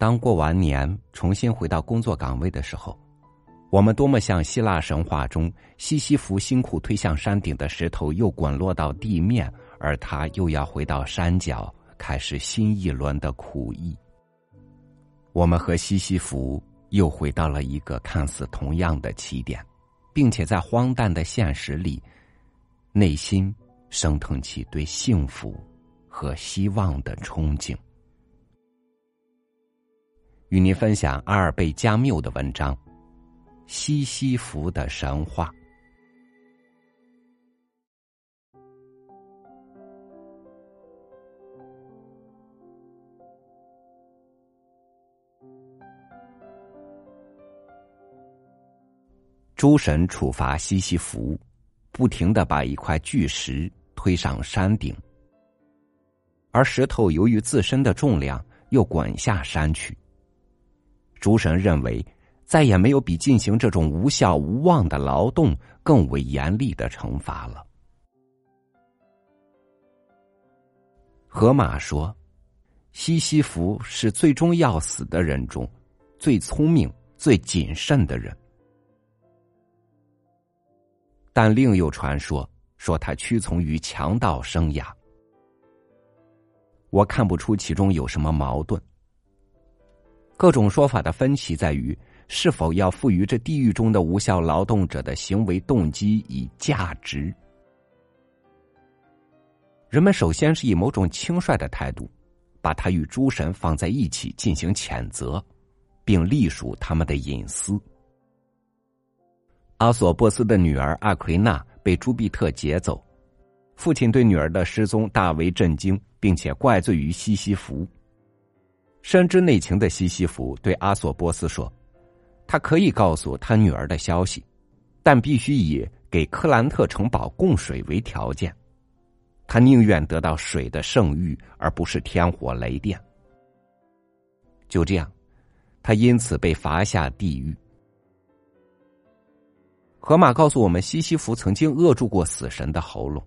当过完年，重新回到工作岗位的时候，我们多么像希腊神话中西西弗辛苦推向山顶的石头又滚落到地面，而他又要回到山脚开始新一轮的苦役。我们和西西弗又回到了一个看似同样的起点，并且在荒诞的现实里，内心升腾起对幸福和希望的憧憬。与您分享阿尔贝加缪的文章《西西弗的神话》。诸神处罚西西弗，不停的把一块巨石推上山顶，而石头由于自身的重量又滚下山去。诸神认为，再也没有比进行这种无效无望的劳动更为严厉的惩罚了。河马说：“西西弗是最终要死的人中最聪明、最谨慎的人。”但另有传说说他屈从于强盗生涯。我看不出其中有什么矛盾。各种说法的分歧在于，是否要赋予这地狱中的无效劳动者的行为动机以价值。人们首先是以某种轻率的态度，把他与诸神放在一起进行谴责，并隶属他们的隐私。阿索波斯的女儿阿奎娜被朱庇特劫走，父亲对女儿的失踪大为震惊，并且怪罪于西西弗。深知内情的西西弗对阿索波斯说：“他可以告诉他女儿的消息，但必须以给克兰特城堡供水为条件。他宁愿得到水的圣域，而不是天火雷电。”就这样，他因此被罚下地狱。河马告诉我们，西西弗曾经扼住过死神的喉咙。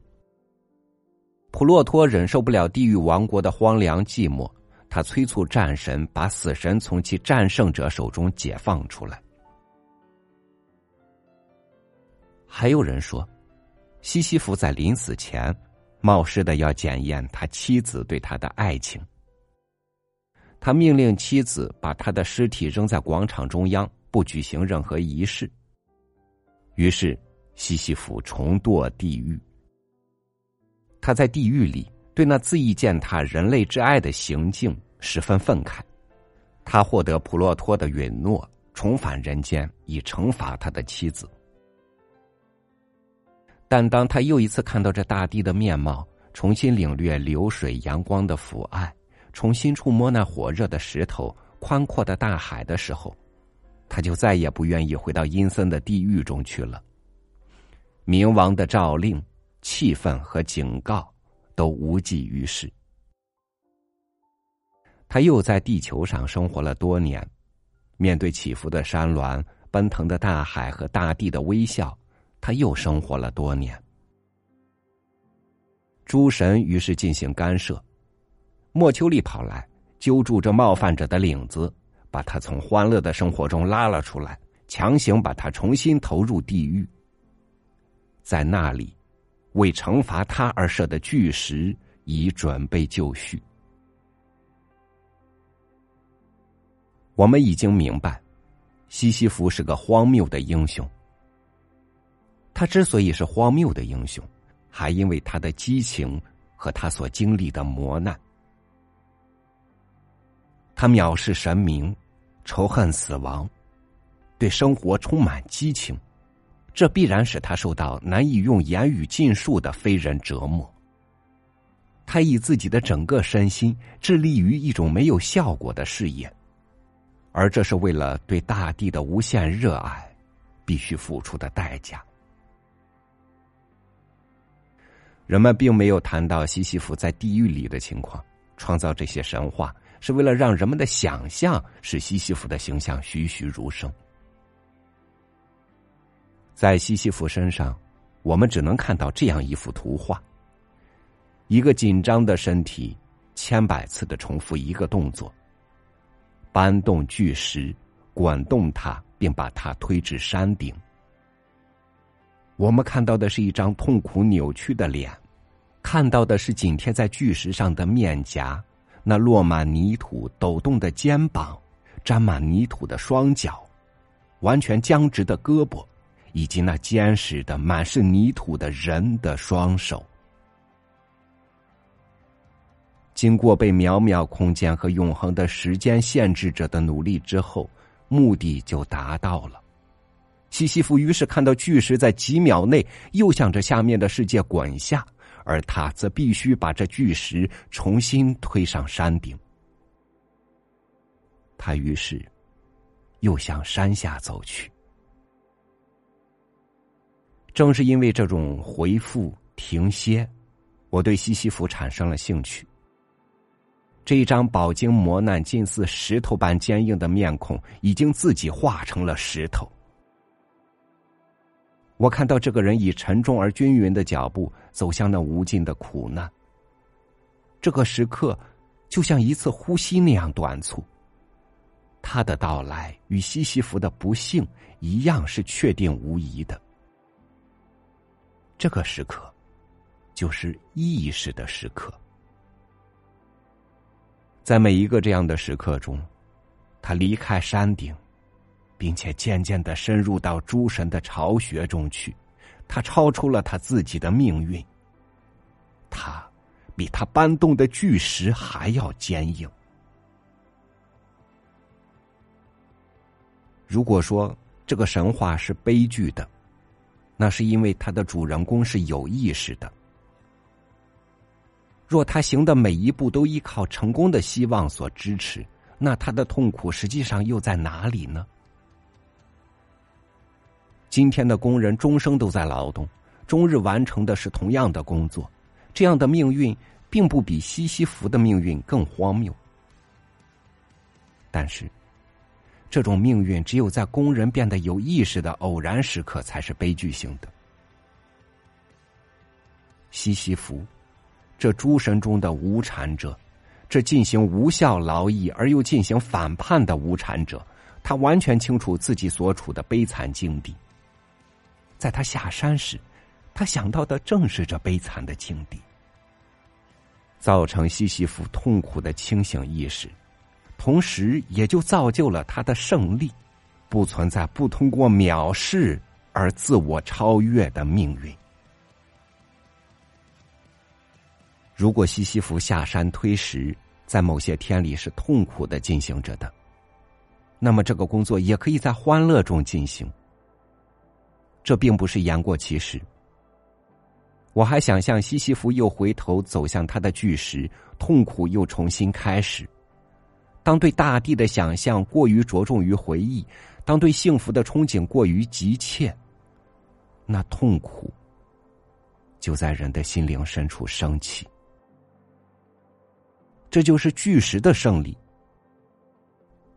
普洛托忍受不了地狱王国的荒凉寂寞，他催促战神把死神从其战胜者手中解放出来。还有人说，西西弗在临死前，冒失的要检验他妻子对他的爱情。他命令妻子把他的尸体扔在广场中央，不举行任何仪式。于是，西西弗重堕地狱。他在地狱里对那恣意践踏人类之爱的行径十分愤慨。他获得普洛托的允诺，重返人间以惩罚他的妻子。但当他又一次看到这大地的面貌，重新领略流水阳光的抚爱，重新触摸那火热的石头、宽阔的大海的时候，他就再也不愿意回到阴森的地狱中去了。冥王的诏令、气愤和警告都无济于事。他又在地球上生活了多年，面对起伏的山峦、奔腾的大海和大地的微笑，他又生活了多年。诸神于是进行干涉，莫丘利跑来揪住这冒犯者的领子。把他从欢乐的生活中拉了出来，强行把他重新投入地狱。在那里，为惩罚他而设的巨石已准备就绪。我们已经明白，西西弗是个荒谬的英雄。他之所以是荒谬的英雄，还因为他的激情和他所经历的磨难。他藐视神明。仇恨死亡，对生活充满激情，这必然使他受到难以用言语尽述的非人折磨。他以自己的整个身心致力于一种没有效果的事业，而这是为了对大地的无限热爱必须付出的代价。人们并没有谈到西西弗在地狱里的情况，创造这些神话。是为了让人们的想象使西西弗的形象栩栩如生。在西西弗身上，我们只能看到这样一幅图画：一个紧张的身体，千百次的重复一个动作，搬动巨石，滚动它，并把它推至山顶。我们看到的是一张痛苦扭曲的脸，看到的是紧贴在巨石上的面颊，那落满泥土、抖动的肩膀，沾满泥土的双脚，完全僵直的胳膊，以及那坚实的、满是泥土的人的双手。经过被渺渺空间和永恒的时间限制着的努力之后，目的就达到了。西西弗于是看到巨石在几秒内又向着下面的世界滚下，而他则必须把这巨石重新推上山顶。他于是又向山下走去。正是因为这种回复停歇，我对西西弗产生了兴趣。这一张饱经磨难、近似石头般坚硬的面孔，已经自己化成了石头。我看到这个人以沉重而均匀的脚步走向那无尽的苦难。这个时刻，就像一次呼吸那样短促。他的到来与西西弗的不幸一样，是确定无疑的。这个时刻，就是意识的时刻。在每一个这样的时刻中，他离开山顶，并且渐渐的深入到诸神的巢穴中去。他超出了他自己的命运。他比他搬动的巨石还要坚硬。如果说这个神话是悲剧的，那是因为他的主人公是有意识的。若他行的每一步都依靠成功的希望所支持，那他的痛苦实际上又在哪里呢？今天的工人终生都在劳动，终日完成的是同样的工作，这样的命运并不比西西弗的命运更荒谬。但是，这种命运只有在工人变得有意识的偶然时刻才是悲剧性的。西西弗。这诸神中的无产者，这进行无效劳役而又进行反叛的无产者，他完全清楚自己所处的悲惨境地。在他下山时，他想到的正是这悲惨的境地，造成西西弗痛苦的清醒意识，同时也就造就了他的胜利，不存在不通过藐视而自我超越的命运。如果西西弗下山推石，在某些天里是痛苦的进行着的，那么这个工作也可以在欢乐中进行。这并不是言过其实。我还想象西西弗又回头走向他的巨石，痛苦又重新开始。当对大地的想象过于着重于回忆，当对幸福的憧憬过于急切，那痛苦就在人的心灵深处升起。这就是巨石的胜利，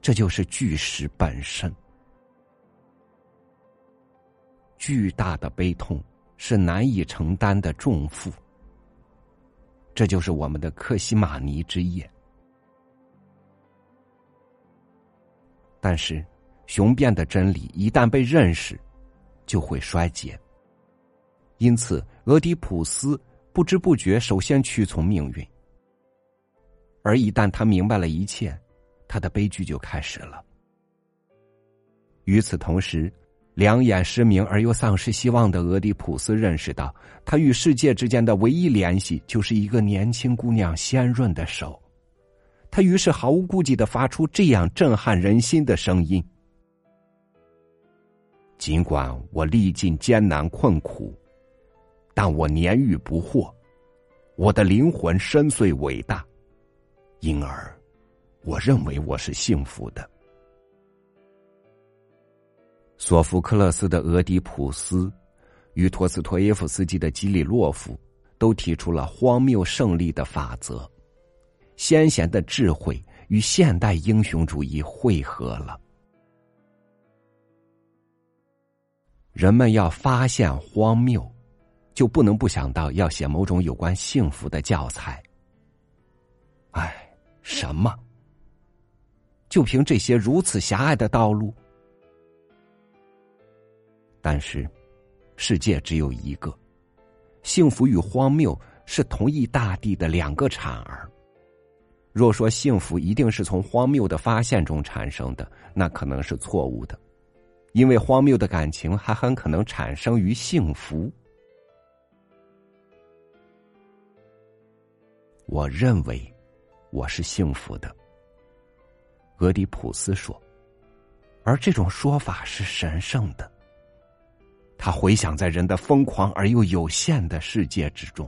这就是巨石本身。巨大的悲痛是难以承担的重负，这就是我们的克西玛尼之夜。但是，雄辩的真理一旦被认识，就会衰竭。因此，俄狄浦斯不知不觉首先屈从命运。而一旦他明白了一切，他的悲剧就开始了。与此同时，两眼失明而又丧失希望的俄狄浦斯认识到，他与世界之间的唯一联系就是一个年轻姑娘鲜润的手。他于是毫无顾忌的发出这样震撼人心的声音：“尽管我历尽艰难困苦，但我年逾不惑，我的灵魂深邃伟大。”因而，我认为我是幸福的。索福克勒斯的《俄狄浦斯》与托斯托耶夫斯基的《基里洛夫》都提出了荒谬胜利的法则，先贤的智慧与现代英雄主义汇合了。人们要发现荒谬，就不能不想到要写某种有关幸福的教材。唉。什么？就凭这些如此狭隘的道路？但是，世界只有一个，幸福与荒谬是同一大地的两个产儿。若说幸福一定是从荒谬的发现中产生的，那可能是错误的，因为荒谬的感情还很可能产生于幸福。我认为我是幸福的，俄狄浦斯说，而这种说法是神圣的。他回想在人的疯狂而又有限的世界之中，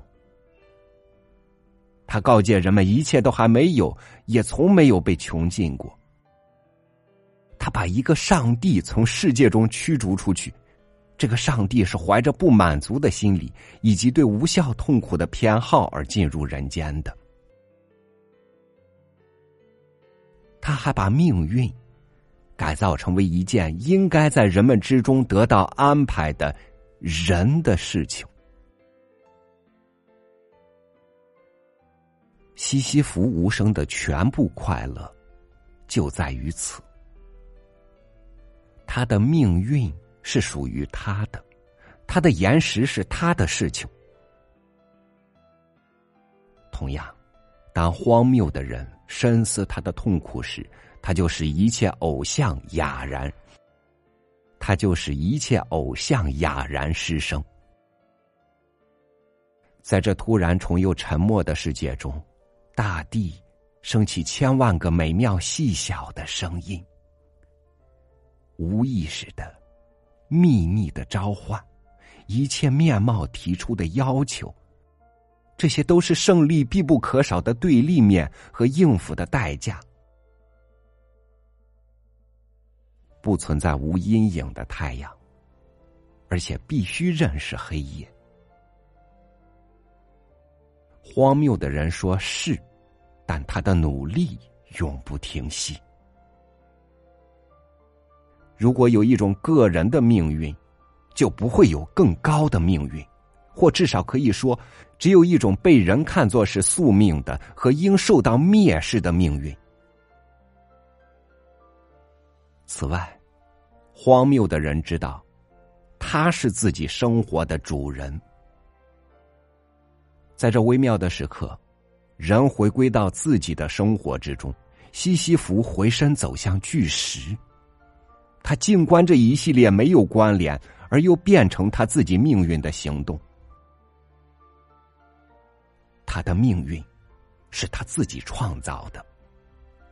他告诫人们，一切都还没有，也从没有被穷尽过。他把一个上帝从世界中驱逐出去。这个上帝是怀着不满足的心理以及对无效痛苦的偏好而进入人间的。他还把命运改造成为一件应该在人们之中得到安排的人的事情。西西弗无声的全部快乐就在于此，他的命运。是属于他的，他的岩石是他的事情。同样，当荒谬的人深思他的痛苦时，他就使一切偶像哑然，他就使一切偶像哑然失声。在这突然重又沉默的世界中，大地升起千万个美妙细小的声音，无意识的。秘密的召唤，一切面貌提出的要求，这些都是胜利必不可少的对立面和应付的代价。不存在无阴影的太阳，而且必须认识黑夜。荒谬的人说是，但他的努力永不停息。如果有一种个人的命运，就不会有更高的命运，或至少可以说，只有一种被人看作是宿命的和应受到蔑视的命运。此外，荒谬的人知道，他是自己生活的主人。在这微妙的时刻，人回归到自己的生活之中。西西弗回身走向巨石。他静观这一系列没有关联而又变成他自己命运的行动。他的命运是他自己创造的，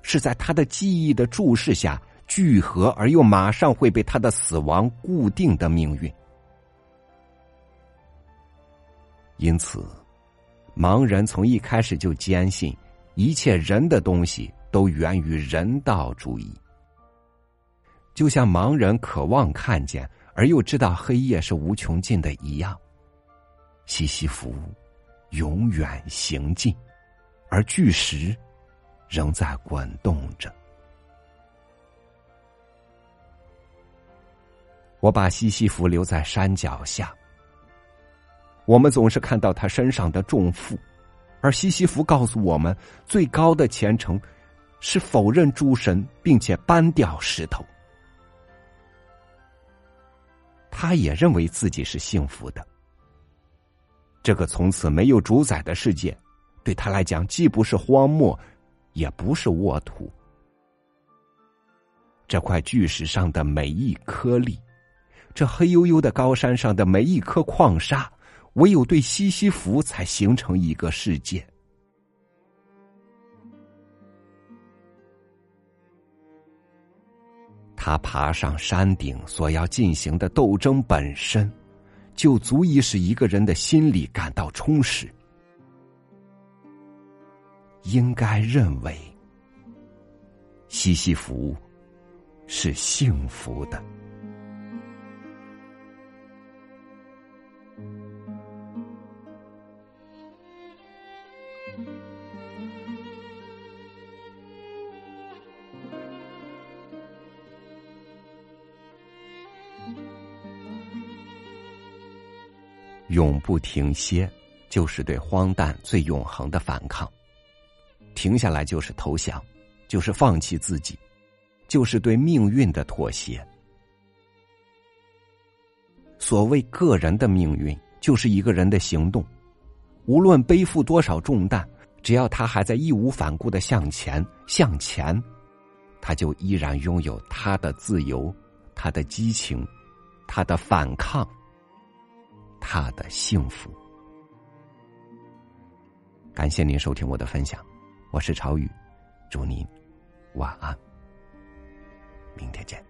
是在他的记忆的注视下聚合而又马上会被他的死亡固定的命运。因此，盲人从一开始就坚信一切人的东西都源于人道主义。就像盲人渴望看见而又知道黑夜是无穷尽的一样，西西弗永远行进，而巨石仍在滚动着。我把西西弗留在山脚下，我们总是看到他身上的重负，而西西弗告诉我们，最高的虔诚是否认诸神，并且搬掉石头。他也认为自己是幸福的。这个从此没有主宰的世界，对他来讲既不是荒漠，也不是沃土。这块巨石上的每一颗粒，这黑黝黝的高山上的每一颗矿沙，唯有对西西弗才形成一个世界。他爬上山顶所要进行的斗争本身，就足以使一个人的心里感到充实。应该认为，西西弗是幸福的。永不停歇，就是对荒诞最永恒的反抗。停下来就是投降，就是放弃自己，就是对命运的妥协。所谓个人的命运，就是一个人的行动，无论背负多少重担，只要他还在义无反顾的向前向前，他就依然拥有他的自由、他的激情、他的反抗、他的幸福。感谢您收听我的分享，我是朝雨，祝您晚安，明天见。